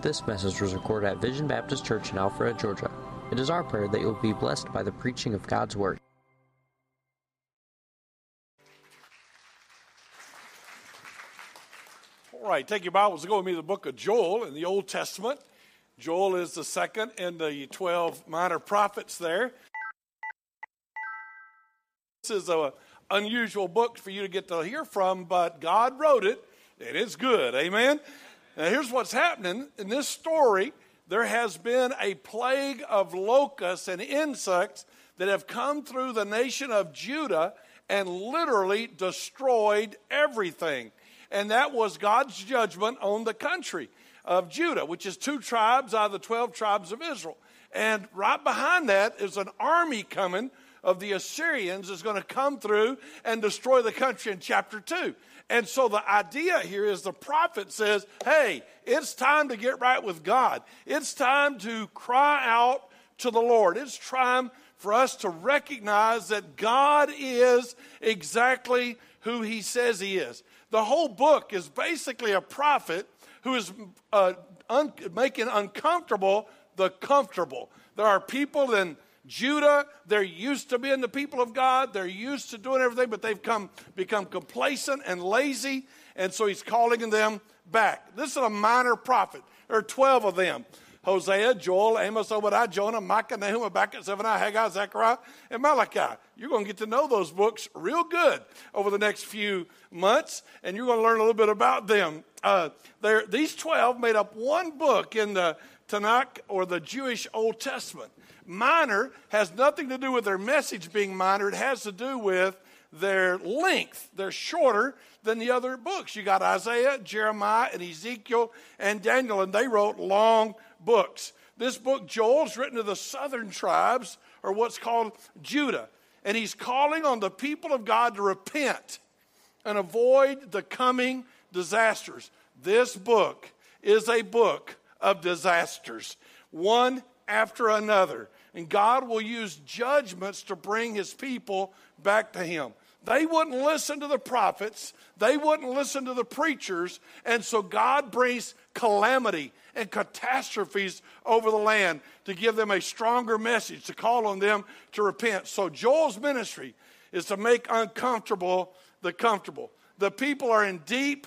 This message was recorded at Vision Baptist Church in Alpharetta, Georgia. It is our prayer that you will be blessed by the preaching of God's Word. All right, take your Bibles and go with me to the book of Joel in the Old Testament. Joel is the second in the 12 minor prophets there. This is an unusual book for you to get to hear from, but God wrote it, and it's good. Amen? Now, here's what's happening in this story there has been a plague of locusts and insects that have come through the nation of Judah and literally destroyed everything. And that was God's judgment on the country of Judah, which is two tribes out of the 12 tribes of Israel. And right behind that is an army coming of the Assyrians is going to come through and destroy the country in chapter 2. And so the idea here is the prophet says, hey, it's time to get right with God. It's time to cry out to the Lord. It's time for us to recognize that God is exactly who he says he is. The whole book is basically a prophet who is uh, un- making uncomfortable the comfortable. There are people in Judah, they're used to being the people of God. They're used to doing everything, but they've come, become complacent and lazy. And so he's calling them back. This is a minor prophet. There are 12 of them. Hosea, Joel, Amos, Obadiah, Jonah, Micah, Nahum, Habakkuk, Zephaniah, Haggai, Zechariah, and Malachi. You're going to get to know those books real good over the next few months, and you're going to learn a little bit about them. Uh, these 12 made up one book in the Tanakh or the Jewish Old Testament minor has nothing to do with their message being minor, it has to do with their length. They're shorter than the other books. You got Isaiah, Jeremiah, and Ezekiel, and Daniel, and they wrote long books. This book, Joel's written to the southern tribes, or what's called Judah. And he's calling on the people of God to repent and avoid the coming disasters. This book is a book of disasters, one after another. And God will use judgments to bring his people back to him. They wouldn't listen to the prophets, they wouldn't listen to the preachers, and so God brings calamity and catastrophes over the land to give them a stronger message, to call on them to repent. So Joel's ministry is to make uncomfortable the comfortable. The people are in deep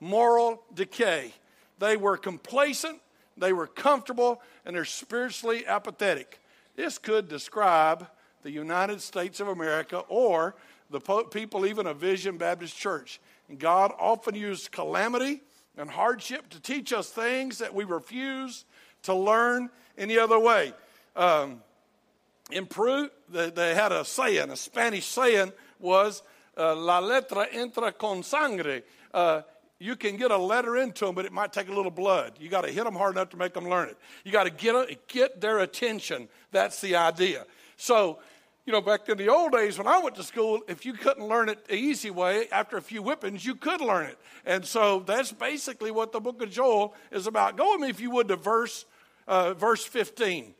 moral decay. They were complacent, they were comfortable, and they're spiritually apathetic. This could describe the United States of America or the people even of Vision Baptist Church. And God often used calamity and hardship to teach us things that we refuse to learn any other way. Um, in Peru, they, they, had a saying, a Spanish saying was, uh, La letra entra con sangre. Uh, you can get a letter into them, but it might take a little blood. You got to hit them hard enough to make them learn it. You got to get, get their attention. That's the idea. So, you know, back in the old days when I went to school, if you couldn't learn it the easy way, after a few whippings, you could learn it. And so that's basically what the book of Joel is about. Go with me, if you would, to verse, uh, verse 15.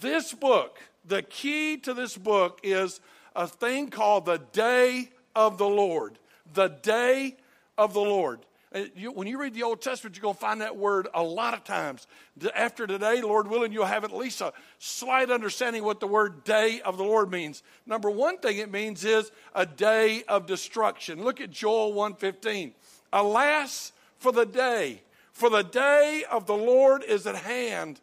This book, the key to this book is a thing called the day of the Lord. The day of the Lord. Uh, you, when you read the Old Testament, you're going to find that word a lot of times. After today, Lord willing, you'll have at least a slight understanding what the word day of the Lord means. Number one thing it means is a day of destruction. Look at Joel 1:15. Alas for the day, for the day of the Lord is at hand,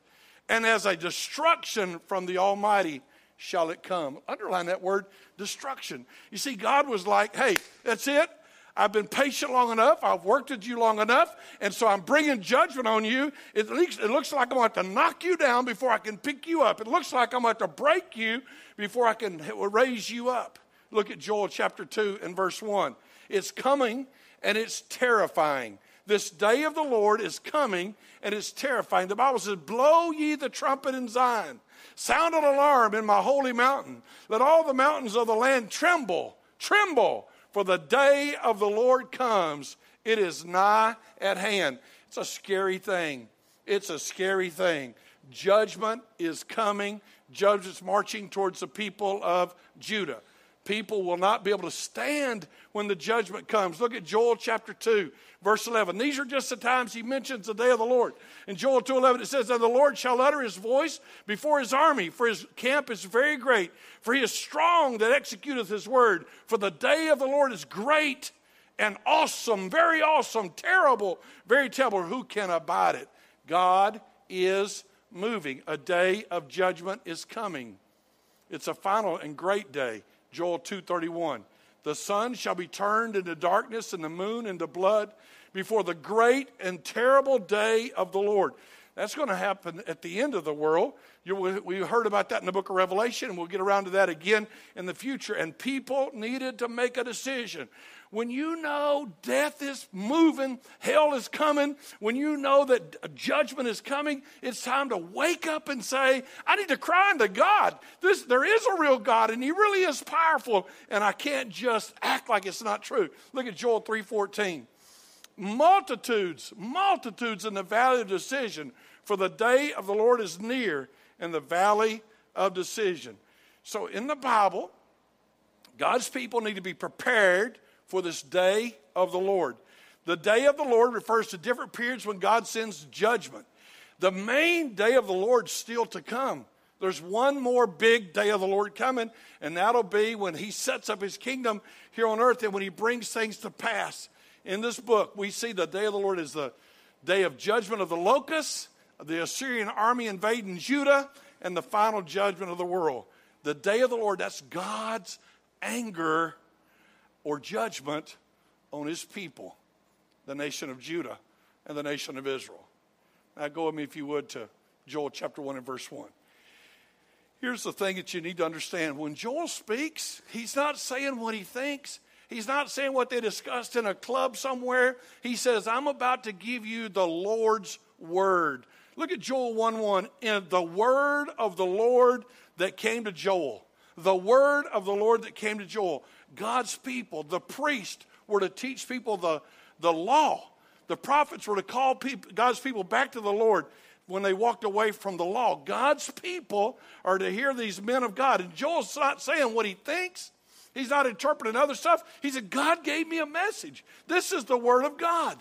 and as a destruction from the Almighty shall it come. Underline that word, destruction. You see, God was like, hey, that's it. I've been patient long enough. I've worked with you long enough. And so I'm bringing judgment on you. It looks, it looks like I'm going to knock you down before I can pick you up. It looks like I'm going to break you before I can raise you up. Look at Joel chapter 2 and verse 1. It's coming and it's terrifying. This day of the Lord is coming and it's terrifying. The Bible says, Blow ye the trumpet in Zion, sound an alarm in my holy mountain. Let all the mountains of the land tremble, tremble. For the day of the Lord comes, it is nigh at hand. It's a scary thing. It's a scary thing. Judgment is coming. Judgment's marching towards the people of Judah. People will not be able to stand when the judgment comes. Look at Joel chapter 2, verse 11. These are just the times he mentions the day of the Lord. In Joel 2:11 it says, "And the Lord shall utter his voice before his army, for his camp is very great, for he is strong that executeth his word. For the day of the Lord is great and awesome, very awesome, terrible, very terrible. Who can abide it? God is moving. A day of judgment is coming. It's a final and great day. Joel 2:31. The sun shall be turned into darkness and the moon into blood before the great and terrible day of the Lord. That's going to happen at the end of the world. You, we heard about that in the book of Revelation, and we'll get around to that again in the future. And people needed to make a decision. When you know death is moving, hell is coming, when you know that judgment is coming, it's time to wake up and say, I need to cry unto God. This, there is a real God, and He really is powerful, and I can't just act like it's not true. Look at Joel 3.14. Multitudes, multitudes in the valley of decision, for the day of the Lord is near in the valley of decision. So in the Bible, God's people need to be prepared for this day of the Lord. The day of the Lord refers to different periods when God sends judgment. The main day of the Lord still to come. There's one more big day of the Lord coming, and that'll be when He sets up His kingdom here on earth and when He brings things to pass. In this book, we see the day of the Lord is the day of judgment of the locusts, the Assyrian army invading Judah, and the final judgment of the world. The day of the Lord, that's God's anger or judgment on his people, the nation of Judah and the nation of Israel. Now, go with me, if you would, to Joel chapter 1 and verse 1. Here's the thing that you need to understand. When Joel speaks, he's not saying what he thinks. He's not saying what they discussed in a club somewhere. He says, I'm about to give you the Lord's word. Look at Joel 1 1. And the word of the Lord that came to Joel. The word of the Lord that came to Joel. God's people, the priest, were to teach people the, the law. The prophets were to call people, God's people back to the Lord when they walked away from the law. God's people are to hear these men of God. And Joel's not saying what he thinks, he's not interpreting other stuff. He said, God gave me a message. This is the word of God.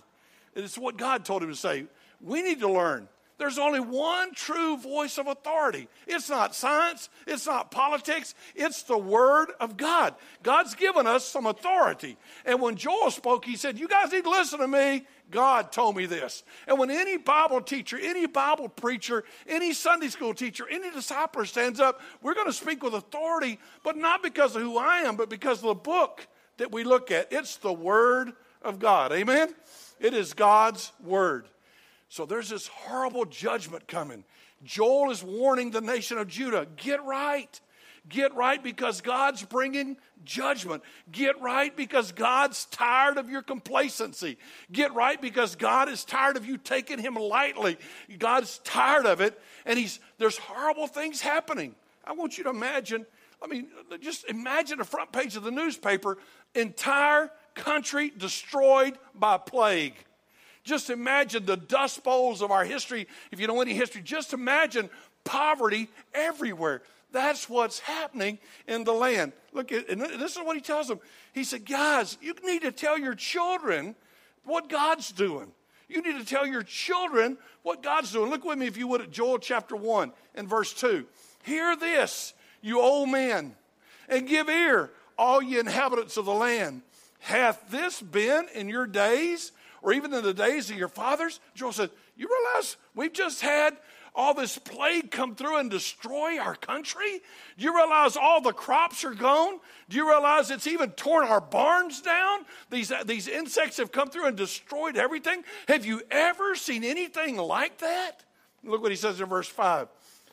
It's what God told him to say. We need to learn there's only one true voice of authority. It's not science, it's not politics, it's the Word of God. God's given us some authority. And when Joel spoke, he said, You guys need to listen to me. God told me this. And when any Bible teacher, any Bible preacher, any Sunday school teacher, any disciple stands up, we're going to speak with authority, but not because of who I am, but because of the book that we look at. It's the Word of God. Amen? It is God's Word. So there's this horrible judgment coming. Joel is warning the nation of Judah get right. Get right because God's bringing judgment. Get right because God's tired of your complacency. Get right because God is tired of you taking him lightly. God's tired of it and he's there's horrible things happening. I want you to imagine, I mean, just imagine the front page of the newspaper, entire country destroyed by plague. Just imagine the dust bowls of our history. If you know any history, just imagine poverty everywhere. That's what's happening in the land. Look at, and this is what he tells them. He said, Guys, you need to tell your children what God's doing. You need to tell your children what God's doing. Look with me, if you would, at Joel chapter 1 and verse 2. Hear this, you old men, and give ear, all ye inhabitants of the land. Hath this been in your days or even in the days of your fathers? Joel said, You realize we've just had all this plague come through and destroy our country? Do you realize all the crops are gone? Do you realize it's even torn our barns down? These, these insects have come through and destroyed everything. Have you ever seen anything like that? Look what he says in verse 5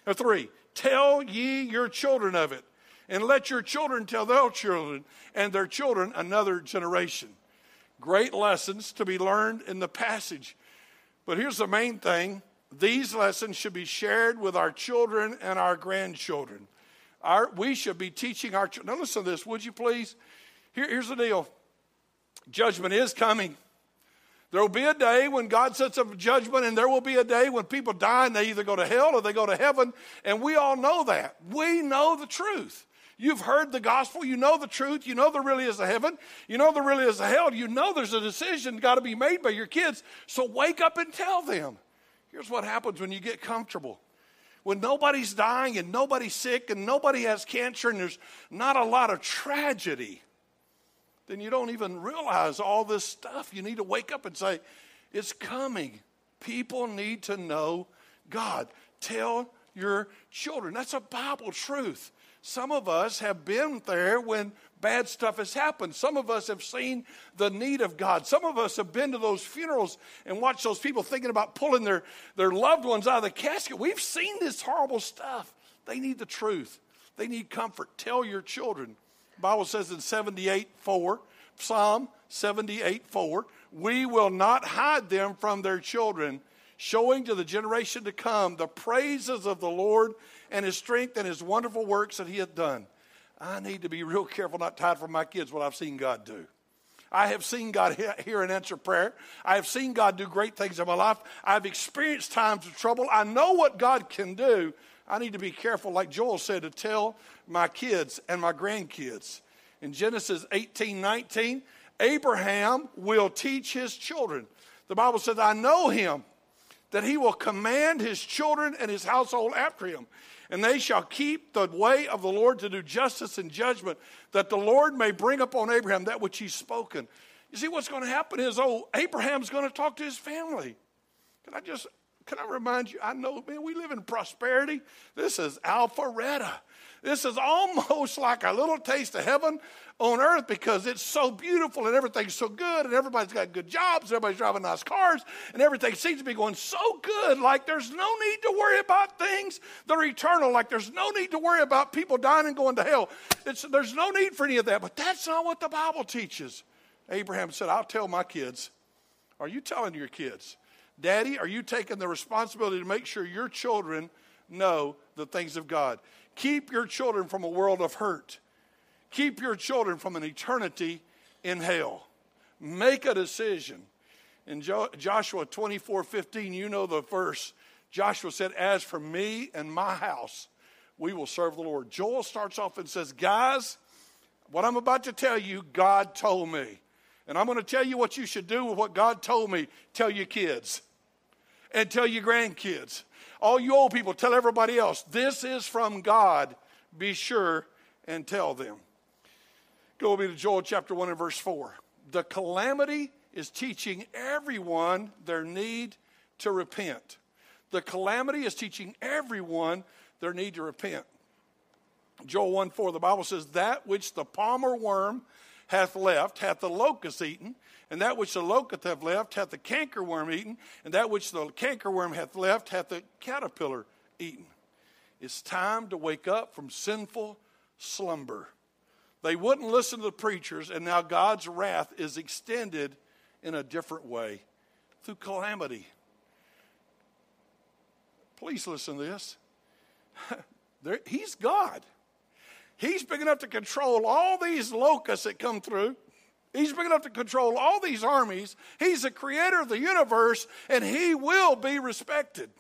or 3 Tell ye your children of it, and let your children tell their children, and their children another generation. Great lessons to be learned in the passage. But here's the main thing these lessons should be shared with our children and our grandchildren. Our, we should be teaching our children. Now, listen to this, would you please? Here, here's the deal judgment is coming. There will be a day when God sets up judgment, and there will be a day when people die and they either go to hell or they go to heaven. And we all know that. We know the truth. You've heard the gospel. You know the truth. You know there really is a heaven. You know there really is a hell. You know there's a decision got to be made by your kids. So wake up and tell them. Here's what happens when you get comfortable. When nobody's dying and nobody's sick and nobody has cancer and there's not a lot of tragedy, then you don't even realize all this stuff. You need to wake up and say, It's coming. People need to know God. Tell your children. That's a Bible truth. Some of us have been there when bad stuff has happened. Some of us have seen the need of God. Some of us have been to those funerals and watched those people thinking about pulling their, their loved ones out of the casket. We've seen this horrible stuff. They need the truth, they need comfort. Tell your children. Bible says in 78 4, Psalm 78 4, we will not hide them from their children showing to the generation to come the praises of the Lord and his strength and his wonderful works that he hath done. I need to be real careful not to hide from my kids what I've seen God do. I have seen God hear and answer prayer. I have seen God do great things in my life. I've experienced times of trouble. I know what God can do. I need to be careful, like Joel said, to tell my kids and my grandkids. In Genesis 18 19, Abraham will teach his children. The Bible says, I know him that he will command his children and his household after him. And they shall keep the way of the Lord to do justice and judgment, that the Lord may bring upon Abraham that which he's spoken. You see, what's going to happen is, oh, Abraham's going to talk to his family. Can I just, can I remind you? I know, man, we live in prosperity. This is Alpharetta. This is almost like a little taste of heaven on earth because it's so beautiful and everything's so good and everybody's got good jobs, everybody's driving nice cars, and everything seems to be going so good. Like there's no need to worry about things that are eternal. Like there's no need to worry about people dying and going to hell. It's, there's no need for any of that. But that's not what the Bible teaches. Abraham said, I'll tell my kids. Are you telling your kids? Daddy, are you taking the responsibility to make sure your children know the things of God? Keep your children from a world of hurt. Keep your children from an eternity in hell. Make a decision. In Joshua 24 15, you know the verse. Joshua said, As for me and my house, we will serve the Lord. Joel starts off and says, Guys, what I'm about to tell you, God told me. And I'm going to tell you what you should do with what God told me. Tell your kids and tell your grandkids all you old people, tell everybody else, this is from God. Be sure and tell them. Go with me to Joel chapter 1 and verse 4. The calamity is teaching everyone their need to repent. The calamity is teaching everyone their need to repent. Joel 1 4, the Bible says, That which the palmer worm hath left hath the locust eaten, and that which the locust hath left hath the cankerworm eaten, and that which the cankerworm hath left hath the caterpillar eaten. It's time to wake up from sinful slumber. They wouldn't listen to the preachers, and now God's wrath is extended in a different way through calamity. Please listen to this. he's God. He's big enough to control all these locusts that come through. He's big enough to control all these armies. He's the creator of the universe, and he will be respected.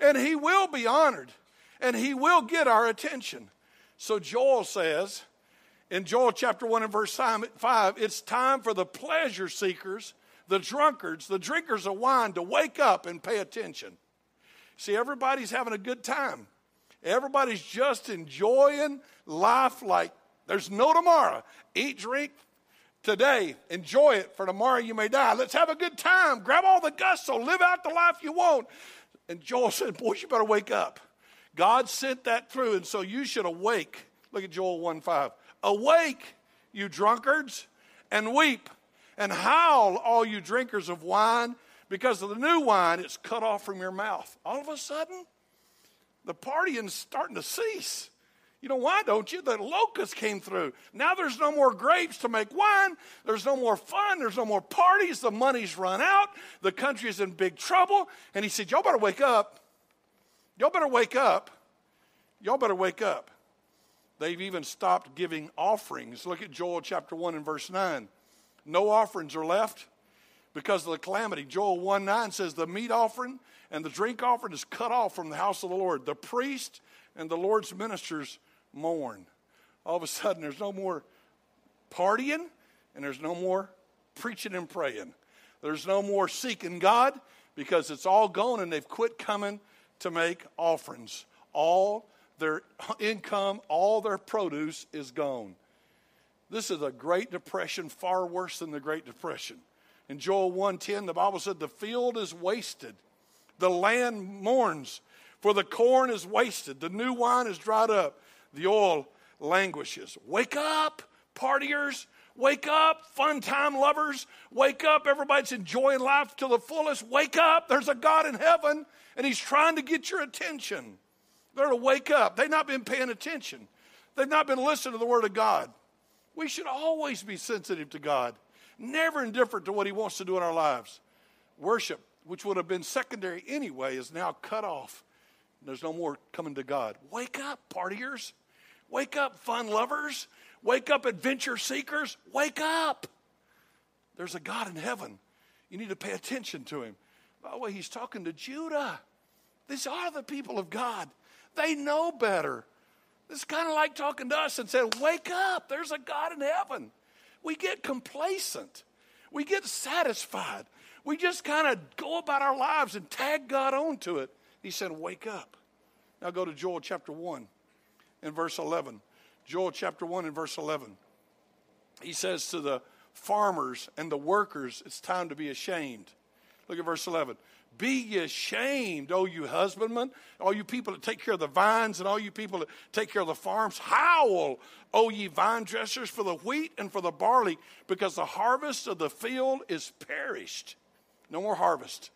And he will be honored. And he will get our attention. So Joel says in Joel chapter 1 and verse 5, it's time for the pleasure seekers, the drunkards, the drinkers of wine to wake up and pay attention. See, everybody's having a good time. Everybody's just enjoying life like there's no tomorrow. Eat, drink, today. Enjoy it, for tomorrow you may die. Let's have a good time. Grab all the gusto. Live out the life you want. And Joel said, Boy, you better wake up. God sent that through, and so you should awake. Look at Joel 1 5. Awake, you drunkards, and weep, and howl, all you drinkers of wine, because of the new wine it's cut off from your mouth. All of a sudden, the partying's starting to cease. You know why, don't you? The locusts came through. Now there's no more grapes to make wine. There's no more fun. There's no more parties. The money's run out. The country's in big trouble. And he said, Y'all better wake up. Y'all better wake up. Y'all better wake up. They've even stopped giving offerings. Look at Joel chapter 1 and verse 9. No offerings are left because of the calamity. Joel 1 9 says, The meat offering and the drink offering is cut off from the house of the Lord. The priest and the Lord's ministers mourn. all of a sudden there's no more partying and there's no more preaching and praying. There's no more seeking God because it's all gone and they've quit coming to make offerings. All their income, all their produce is gone. This is a Great Depression far worse than the Great Depression. In Joel 1:10 the Bible said the field is wasted. The land mourns for the corn is wasted, the new wine is dried up, the oil languishes. Wake up, partiers. Wake up, fun time lovers. Wake up, everybody's enjoying life to the fullest. Wake up, there's a God in heaven, and He's trying to get your attention. They're to wake up. They've not been paying attention, they've not been listening to the Word of God. We should always be sensitive to God, never indifferent to what He wants to do in our lives. Worship, which would have been secondary anyway, is now cut off. There's no more coming to God. Wake up, partiers. Wake up, fun lovers. Wake up, adventure seekers. Wake up. There's a God in heaven. You need to pay attention to him. By the way, he's talking to Judah. These are the people of God. They know better. It's kind of like talking to us and saying, Wake up, there's a God in heaven. We get complacent, we get satisfied. We just kind of go about our lives and tag God onto it. He said, Wake up. Now go to Joel chapter 1 and verse 11. Joel chapter 1 and verse 11. He says to the farmers and the workers, It's time to be ashamed. Look at verse 11. Be ye ashamed, O you husbandmen, all you people that take care of the vines, and all you people that take care of the farms. Howl, O ye vine dressers, for the wheat and for the barley, because the harvest of the field is perished. No more harvest.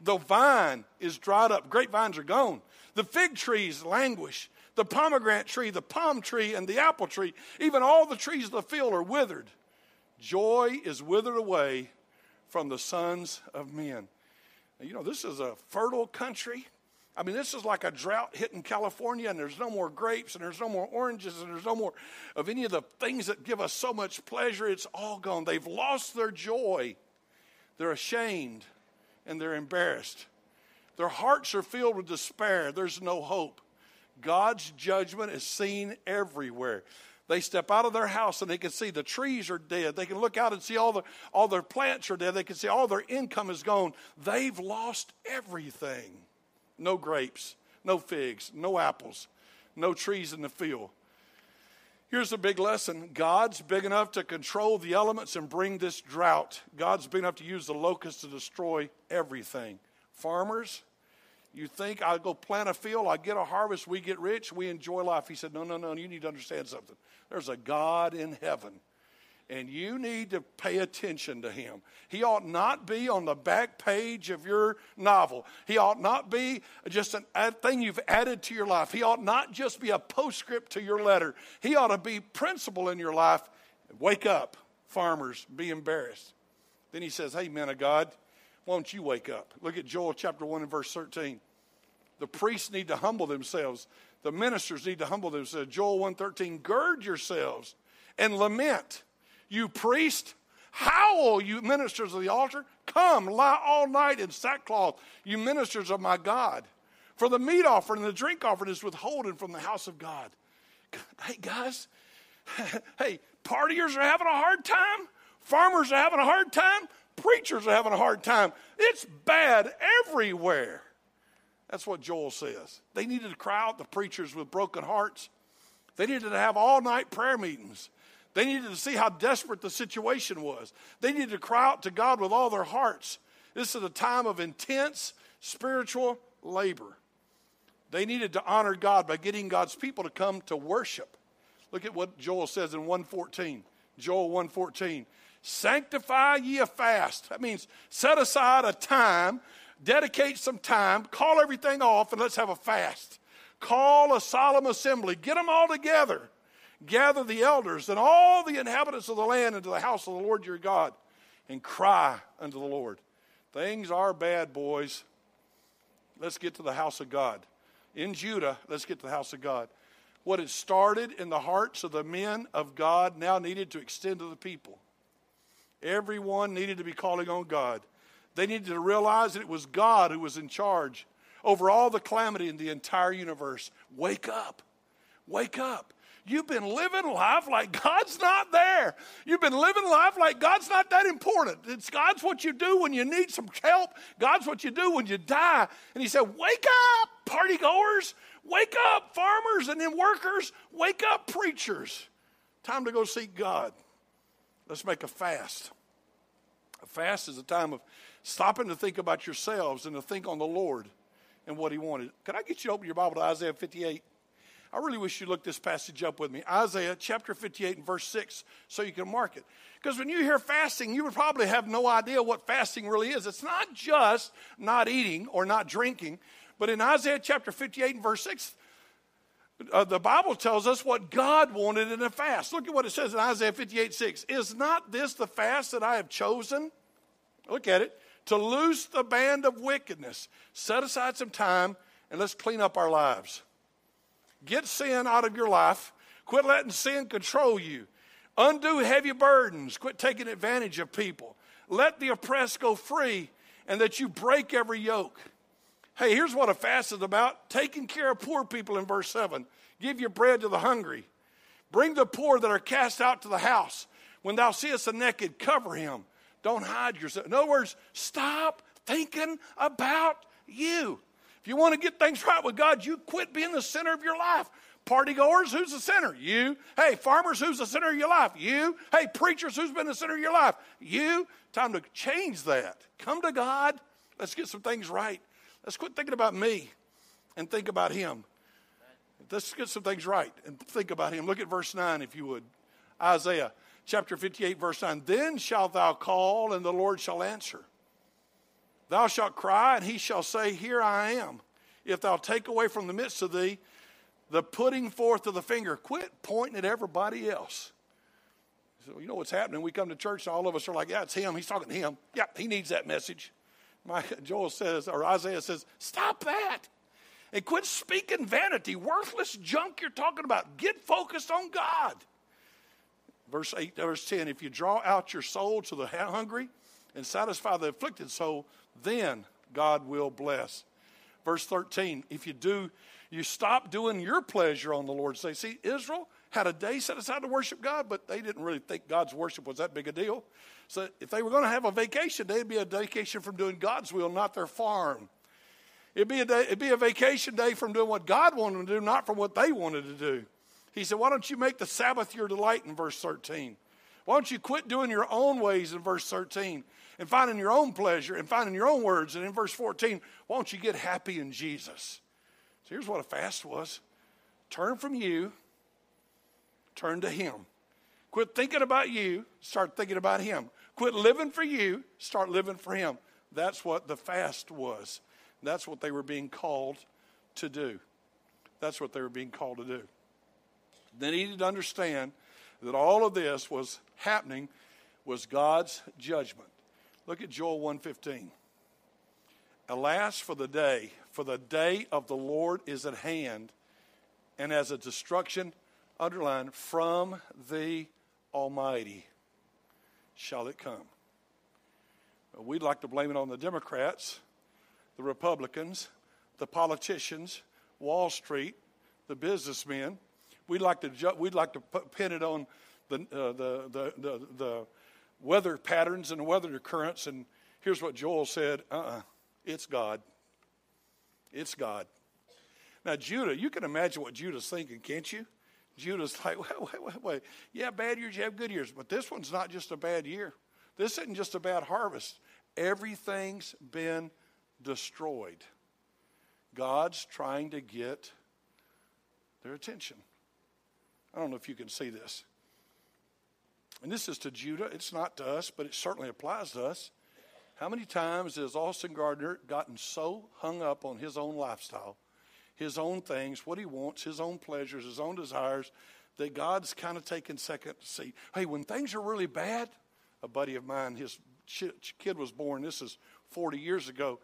The vine is dried up. Grapevines are gone. The fig trees languish. The pomegranate tree, the palm tree, and the apple tree, even all the trees of the field are withered. Joy is withered away from the sons of men. Now, you know, this is a fertile country. I mean, this is like a drought hitting California, and there's no more grapes, and there's no more oranges, and there's no more of any of the things that give us so much pleasure. It's all gone. They've lost their joy. They're ashamed and they're embarrassed. Their hearts are filled with despair. There's no hope. God's judgment is seen everywhere. They step out of their house and they can see the trees are dead. They can look out and see all, the, all their plants are dead. They can see all their income is gone. They've lost everything. No grapes, no figs, no apples, no trees in the field. Here's a big lesson God's big enough to control the elements and bring this drought. God's big enough to use the locusts to destroy everything. Farmers, you think I'll go plant a field, I get a harvest, we get rich, we enjoy life. He said, No, no, no, you need to understand something. There's a God in heaven and you need to pay attention to him. He ought not be on the back page of your novel. He ought not be just a thing you've added to your life. He ought not just be a postscript to your letter. He ought to be principle in your life. Wake up, farmers, be embarrassed. Then he says, Hey, men of God, why don't you wake up? Look at Joel chapter 1 and verse 13. The priests need to humble themselves. The ministers need to humble themselves. Joel 1:13, gird yourselves and lament you priest, howl, you ministers of the altar. Come, lie all night in sackcloth, you ministers of my God. For the meat offering and the drink offering is withholden from the house of God. Hey, guys, hey, partiers are having a hard time, farmers are having a hard time, preachers are having a hard time. It's bad everywhere. That's what Joel says. They needed to cry out the preachers with broken hearts. They needed to have all night prayer meetings. They needed to see how desperate the situation was. They needed to cry out to God with all their hearts. This is a time of intense spiritual labor. They needed to honor God by getting God's people to come to worship. Look at what Joel says in 114. Joel 114. Sanctify ye a fast. That means set aside a time, dedicate some time, call everything off, and let's have a fast. Call a solemn assembly. Get them all together gather the elders and all the inhabitants of the land into the house of the Lord your God and cry unto the Lord. Things are bad, boys. Let's get to the house of God. In Judah, let's get to the house of God. What had started in the hearts of the men of God now needed to extend to the people. Everyone needed to be calling on God. They needed to realize that it was God who was in charge over all the calamity in the entire universe. Wake up. Wake up. You've been living life like God's not there. You've been living life like God's not that important. It's God's what you do when you need some help. God's what you do when you die. And he said, Wake up, party goers. Wake up, farmers and then workers. Wake up, preachers. Time to go seek God. Let's make a fast. A fast is a time of stopping to think about yourselves and to think on the Lord and what He wanted. Can I get you to open your Bible to Isaiah 58? I really wish you looked this passage up with me. Isaiah chapter 58 and verse 6, so you can mark it. Because when you hear fasting, you would probably have no idea what fasting really is. It's not just not eating or not drinking, but in Isaiah chapter 58 and verse 6, uh, the Bible tells us what God wanted in a fast. Look at what it says in Isaiah 58 6. Is not this the fast that I have chosen? Look at it. To loose the band of wickedness. Set aside some time and let's clean up our lives. Get sin out of your life. Quit letting sin control you. Undo heavy burdens. Quit taking advantage of people. Let the oppressed go free and that you break every yoke. Hey, here's what a fast is about taking care of poor people in verse 7. Give your bread to the hungry. Bring the poor that are cast out to the house. When thou seest the naked, cover him. Don't hide yourself. In other words, stop thinking about you. You want to get things right with God, you quit being the center of your life. Party goers, who's the center? You. Hey, farmers, who's the center of your life? You. Hey, preachers, who's been the center of your life? You. Time to change that. Come to God. Let's get some things right. Let's quit thinking about me and think about Him. Let's get some things right and think about Him. Look at verse 9, if you would. Isaiah chapter 58, verse 9. Then shalt thou call, and the Lord shall answer. Thou shalt cry, and he shall say, Here I am. If thou take away from the midst of thee the putting forth of the finger, quit pointing at everybody else. So, you know what's happening? We come to church, and all of us are like, Yeah, it's him. He's talking to him. Yeah, he needs that message. My, Joel says, or Isaiah says, stop that. And quit speaking vanity, worthless junk you're talking about. Get focused on God. Verse 8, verse 10 if you draw out your soul to the hungry and satisfy the afflicted soul, then God will bless. Verse 13, if you do, you stop doing your pleasure on the Lord's day. See, Israel had a day set aside to worship God, but they didn't really think God's worship was that big a deal. So if they were going to have a vacation, they'd be a vacation from doing God's will, not their farm. It'd be a, day, it'd be a vacation day from doing what God wanted them to do, not from what they wanted to do. He said, Why don't you make the Sabbath your delight in verse 13? Why don't you quit doing your own ways in verse 13 and finding your own pleasure and finding your own words? And in verse 14, why don't you get happy in Jesus? So here's what a fast was turn from you turn to Him. Quit thinking about you, start thinking about Him. Quit living for you, start living for Him. That's what the fast was. That's what they were being called to do. That's what they were being called to do. They needed to understand that all of this was happening was God's judgment. Look at Joel 115. Alas for the day, for the day of the Lord is at hand, and as a destruction underline, from the Almighty shall it come. We'd like to blame it on the Democrats, the Republicans, the politicians, Wall Street, the businessmen. We'd like to, we'd like to pin it on the, uh, the, the, the, the weather patterns and weather occurrence. And here's what Joel said uh uh-uh, it's God. It's God. Now, Judah, you can imagine what Judah's thinking, can't you? Judah's like, wait, wait, wait, wait. Yeah, bad years, you have good years, but this one's not just a bad year. This isn't just a bad harvest. Everything's been destroyed. God's trying to get their attention. I don't know if you can see this. And this is to Judah. It's not to us, but it certainly applies to us. How many times has Austin Gardner gotten so hung up on his own lifestyle his own things, what he wants, his own pleasures, his own desires, that God's kind of taken second seat. Hey, when things are really bad, a buddy of mine, his kid was born, this is 40 years ago,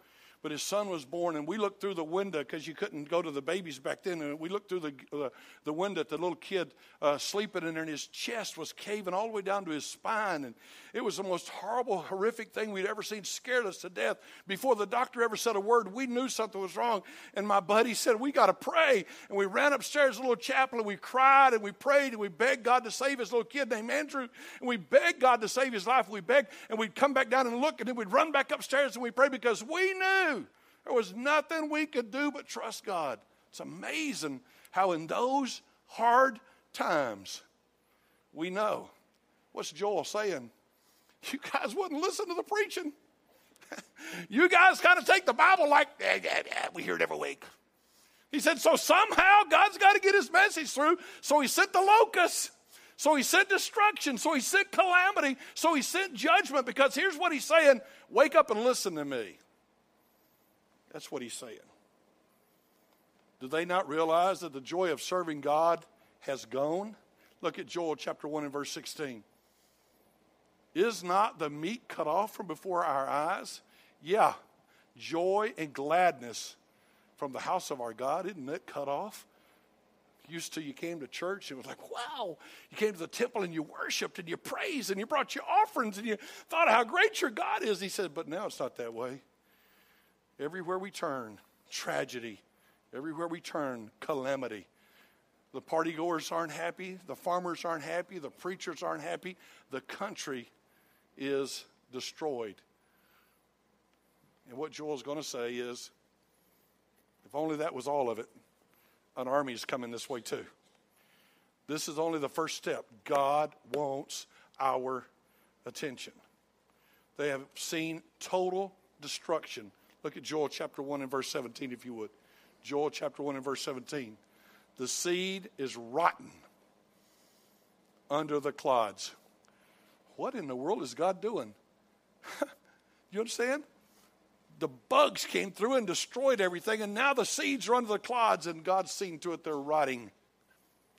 but his son was born, and we looked through the window because you couldn't go to the babies back then. And we looked through the, uh, the window at the little kid uh, sleeping in there, and his chest was caving all the way down to his spine. And it was the most horrible, horrific thing we'd ever seen, scared us to death. Before the doctor ever said a word, we knew something was wrong. And my buddy said, We got to pray. And we ran upstairs to the little chapel, and we cried, and we prayed, and we begged God to save his little kid named Andrew. And we begged God to save his life. We begged, and we'd come back down and look, and then we'd run back upstairs and we prayed because we knew there was nothing we could do but trust God. It's amazing how, in those hard times, we know. What's Joel saying? You guys wouldn't listen to the preaching. you guys kind of take the Bible like, eh, eh, eh, we hear it every week. He said, so somehow God's got to get his message through. So he sent the locusts. So he sent destruction. So he sent calamity. So he sent judgment because here's what he's saying wake up and listen to me. That's what he's saying. Do they not realize that the joy of serving God has gone? Look at Joel chapter 1 and verse 16. Is not the meat cut off from before our eyes? Yeah, joy and gladness from the house of our God, isn't it cut off? Used to, you came to church and it was like, wow. You came to the temple and you worshiped and you praised and you brought your offerings and you thought how great your God is. He said, but now it's not that way. Everywhere we turn, tragedy. Everywhere we turn, calamity. The partygoers aren't happy. The farmers aren't happy. The preachers aren't happy. The country is destroyed. And what Joel's going to say is if only that was all of it, an army is coming this way too. This is only the first step. God wants our attention. They have seen total destruction Look at Joel chapter 1 and verse 17, if you would. Joel chapter 1 and verse 17. The seed is rotten under the clods. What in the world is God doing? you understand? The bugs came through and destroyed everything, and now the seeds are under the clods, and God's seen to it they're rotting.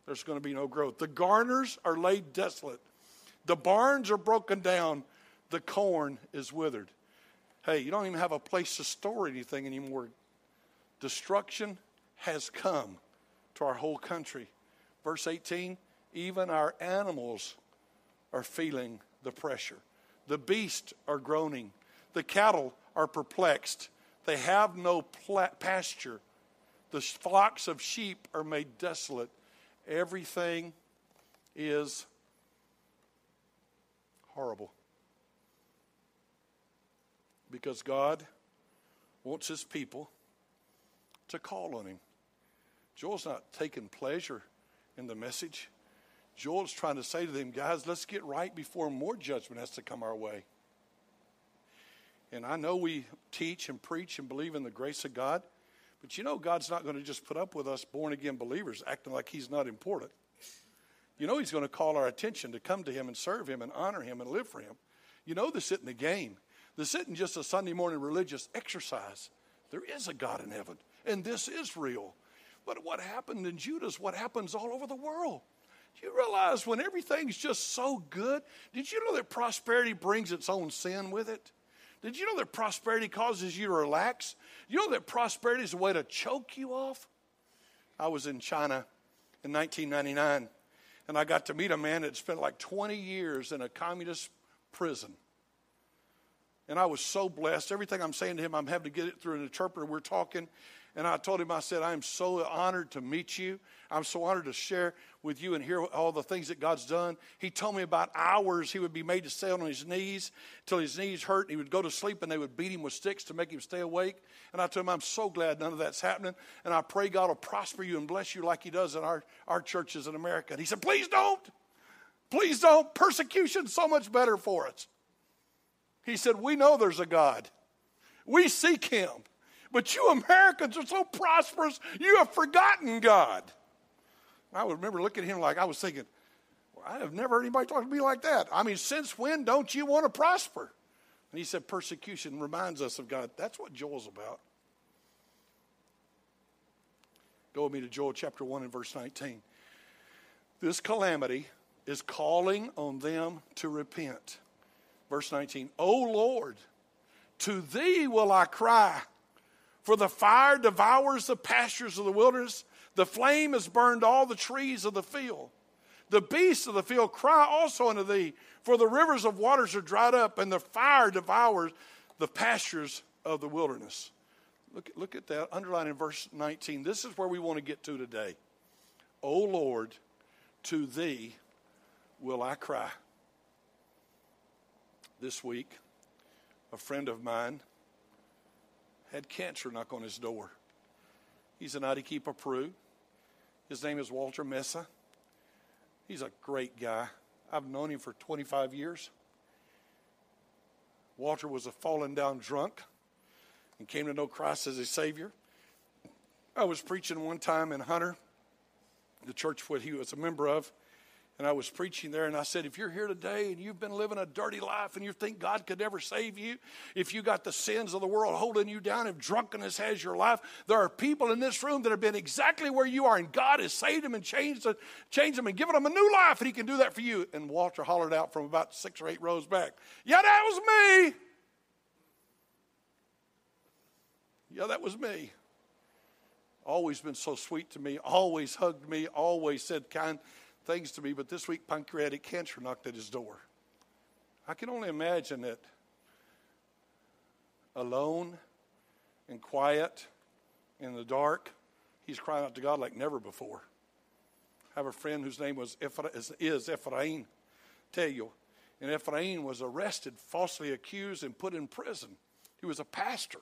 There's going to be no growth. The garners are laid desolate. The barns are broken down. The corn is withered. Hey, you don't even have a place to store anything anymore. Destruction has come to our whole country. Verse 18 even our animals are feeling the pressure. The beasts are groaning. The cattle are perplexed. They have no pasture. The flocks of sheep are made desolate. Everything is horrible because God wants his people to call on him. Joel's not taking pleasure in the message. Joel's trying to say to them, guys, let's get right before more judgment has to come our way. And I know we teach and preach and believe in the grace of God, but you know God's not going to just put up with us born again believers acting like He's not important. You know He's going to call our attention to come to Him and serve Him and honor Him and live for Him. You know this isn't a game. This isn't just a Sunday morning religious exercise. There is a God in heaven, and this is real. But what happened in Judah is what happens all over the world. Do you realize when everything's just so good, did you know that prosperity brings its own sin with it? Did you know that prosperity causes you to relax? You know that prosperity is a way to choke you off? I was in China in 1999, and I got to meet a man that spent like 20 years in a communist prison. And I was so blessed. Everything I'm saying to him, I'm having to get it through an interpreter. We're talking. And I told him, I said, I am so honored to meet you. I'm so honored to share with you and hear all the things that God's done. He told me about hours he would be made to stay on his knees till his knees hurt. And he would go to sleep and they would beat him with sticks to make him stay awake. And I told him, I'm so glad none of that's happening. And I pray God will prosper you and bless you like he does in our, our churches in America. And he said, Please don't. Please don't. Persecution's so much better for us. He said, We know there's a God. We seek him. But you Americans are so prosperous, you have forgotten God. I would remember looking at him like I was thinking, well, I have never heard anybody talk to me like that. I mean, since when don't you want to prosper? And he said, persecution reminds us of God. That's what Joel's about. Go with me to Joel chapter 1 and verse 19. This calamity is calling on them to repent. Verse 19, O Lord, to thee will I cry. For the fire devours the pastures of the wilderness, the flame has burned all the trees of the field. The beasts of the field cry also unto thee, for the rivers of waters are dried up, and the fire devours the pastures of the wilderness. Look, look at that, underline in verse 19. This is where we want to get to today. O Lord, to thee will I cry. This week, a friend of mine had cancer knock on his door. He's an Arequipa, Peru. His name is Walter Mesa. He's a great guy. I've known him for 25 years. Walter was a fallen down drunk and came to know Christ as his Savior. I was preaching one time in Hunter, the church what he was a member of, and I was preaching there, and I said, If you're here today and you've been living a dirty life and you think God could never save you, if you got the sins of the world holding you down, if drunkenness has your life, there are people in this room that have been exactly where you are, and God has saved them and changed them, changed them and given them a new life, and He can do that for you. And Walter hollered out from about six or eight rows back, Yeah, that was me. Yeah, that was me. Always been so sweet to me, always hugged me, always said kind things to me, but this week pancreatic cancer knocked at his door. I can only imagine that alone and quiet in the dark, he's crying out to God like never before. I have a friend whose name was is, is Ephraim. Tell you, and Ephraim was arrested, falsely accused, and put in prison. He was a pastor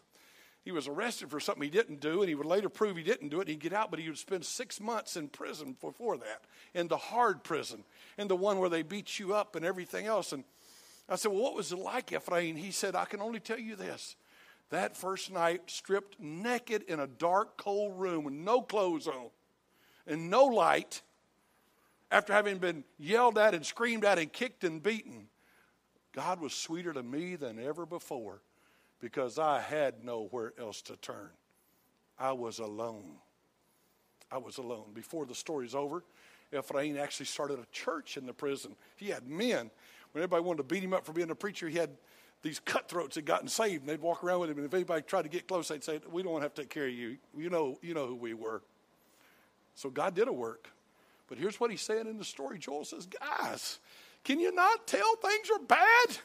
he was arrested for something he didn't do, and he would later prove he didn't do it. He'd get out, but he would spend six months in prison before that, in the hard prison, in the one where they beat you up and everything else. And I said, Well, what was it like, Ephraim? He said, I can only tell you this. That first night, stripped naked in a dark, cold room with no clothes on and no light, after having been yelled at and screamed at and kicked and beaten, God was sweeter to me than ever before because I had nowhere else to turn. I was alone. I was alone. Before the story's over, Ephraim actually started a church in the prison. He had men. When everybody wanted to beat him up for being a preacher, he had these cutthroats that gotten saved, and they'd walk around with him. And if anybody tried to get close, they'd say, "We don't want to have to take care of you. You know, you know who we were." So God did a work. But here's what he's saying in the story. Joel says, "Guys, can you not tell things are bad?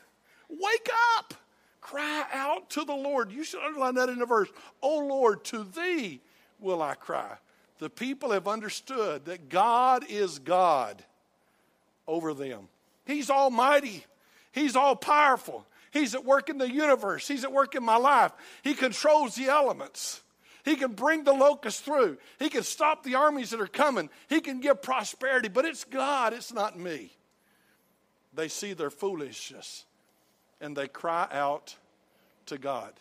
Wake up." Cry out to the Lord. You should underline that in the verse. Oh Lord, to thee will I cry. The people have understood that God is God over them. He's almighty, He's all powerful. He's at work in the universe, He's at work in my life. He controls the elements. He can bring the locusts through. He can stop the armies that are coming. He can give prosperity, but it's God, it's not me. They see their foolishness and they cry out to God.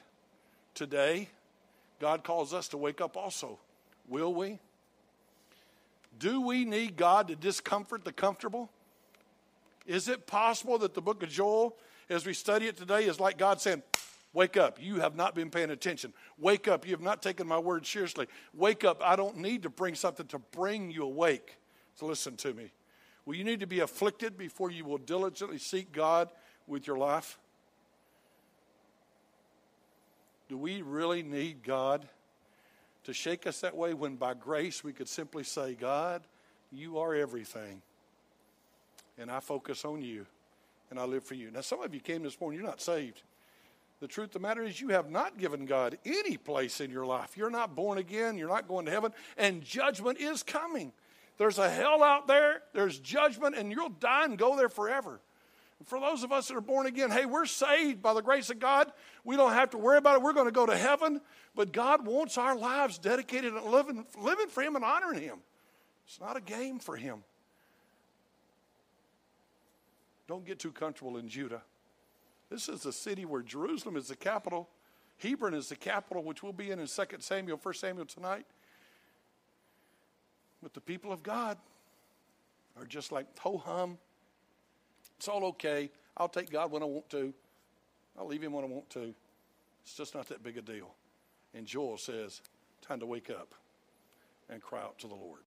Today, God calls us to wake up also. Will we? Do we need God to discomfort the comfortable? Is it possible that the book of Joel, as we study it today, is like God saying, Wake up. You have not been paying attention. Wake up. You have not taken my word seriously. Wake up. I don't need to bring something to bring you awake. So listen to me. Will you need to be afflicted before you will diligently seek God with your life? Do we really need God to shake us that way when by grace we could simply say, God, you are everything. And I focus on you and I live for you. Now, some of you came this morning, you're not saved. The truth of the matter is, you have not given God any place in your life. You're not born again. You're not going to heaven. And judgment is coming. There's a hell out there. There's judgment, and you'll die and go there forever. For those of us that are born again, hey, we're saved by the grace of God. We don't have to worry about it. We're going to go to heaven. But God wants our lives dedicated and living, living for Him and honoring Him. It's not a game for Him. Don't get too comfortable in Judah. This is a city where Jerusalem is the capital, Hebron is the capital, which we'll be in in 2 Samuel, 1 Samuel tonight. But the people of God are just like ho hum it's all okay. I'll take God when I want to. I'll leave him when I want to. It's just not that big a deal. And Joel says, time to wake up and cry out to the Lord.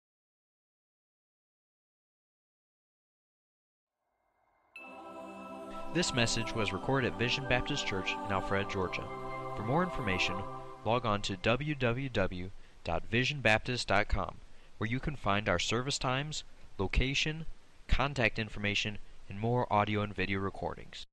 This message was recorded at Vision Baptist Church in Alpharetta, Georgia. For more information, log on to www.visionbaptist.com where you can find our service times, location, contact information, and more audio and video recordings.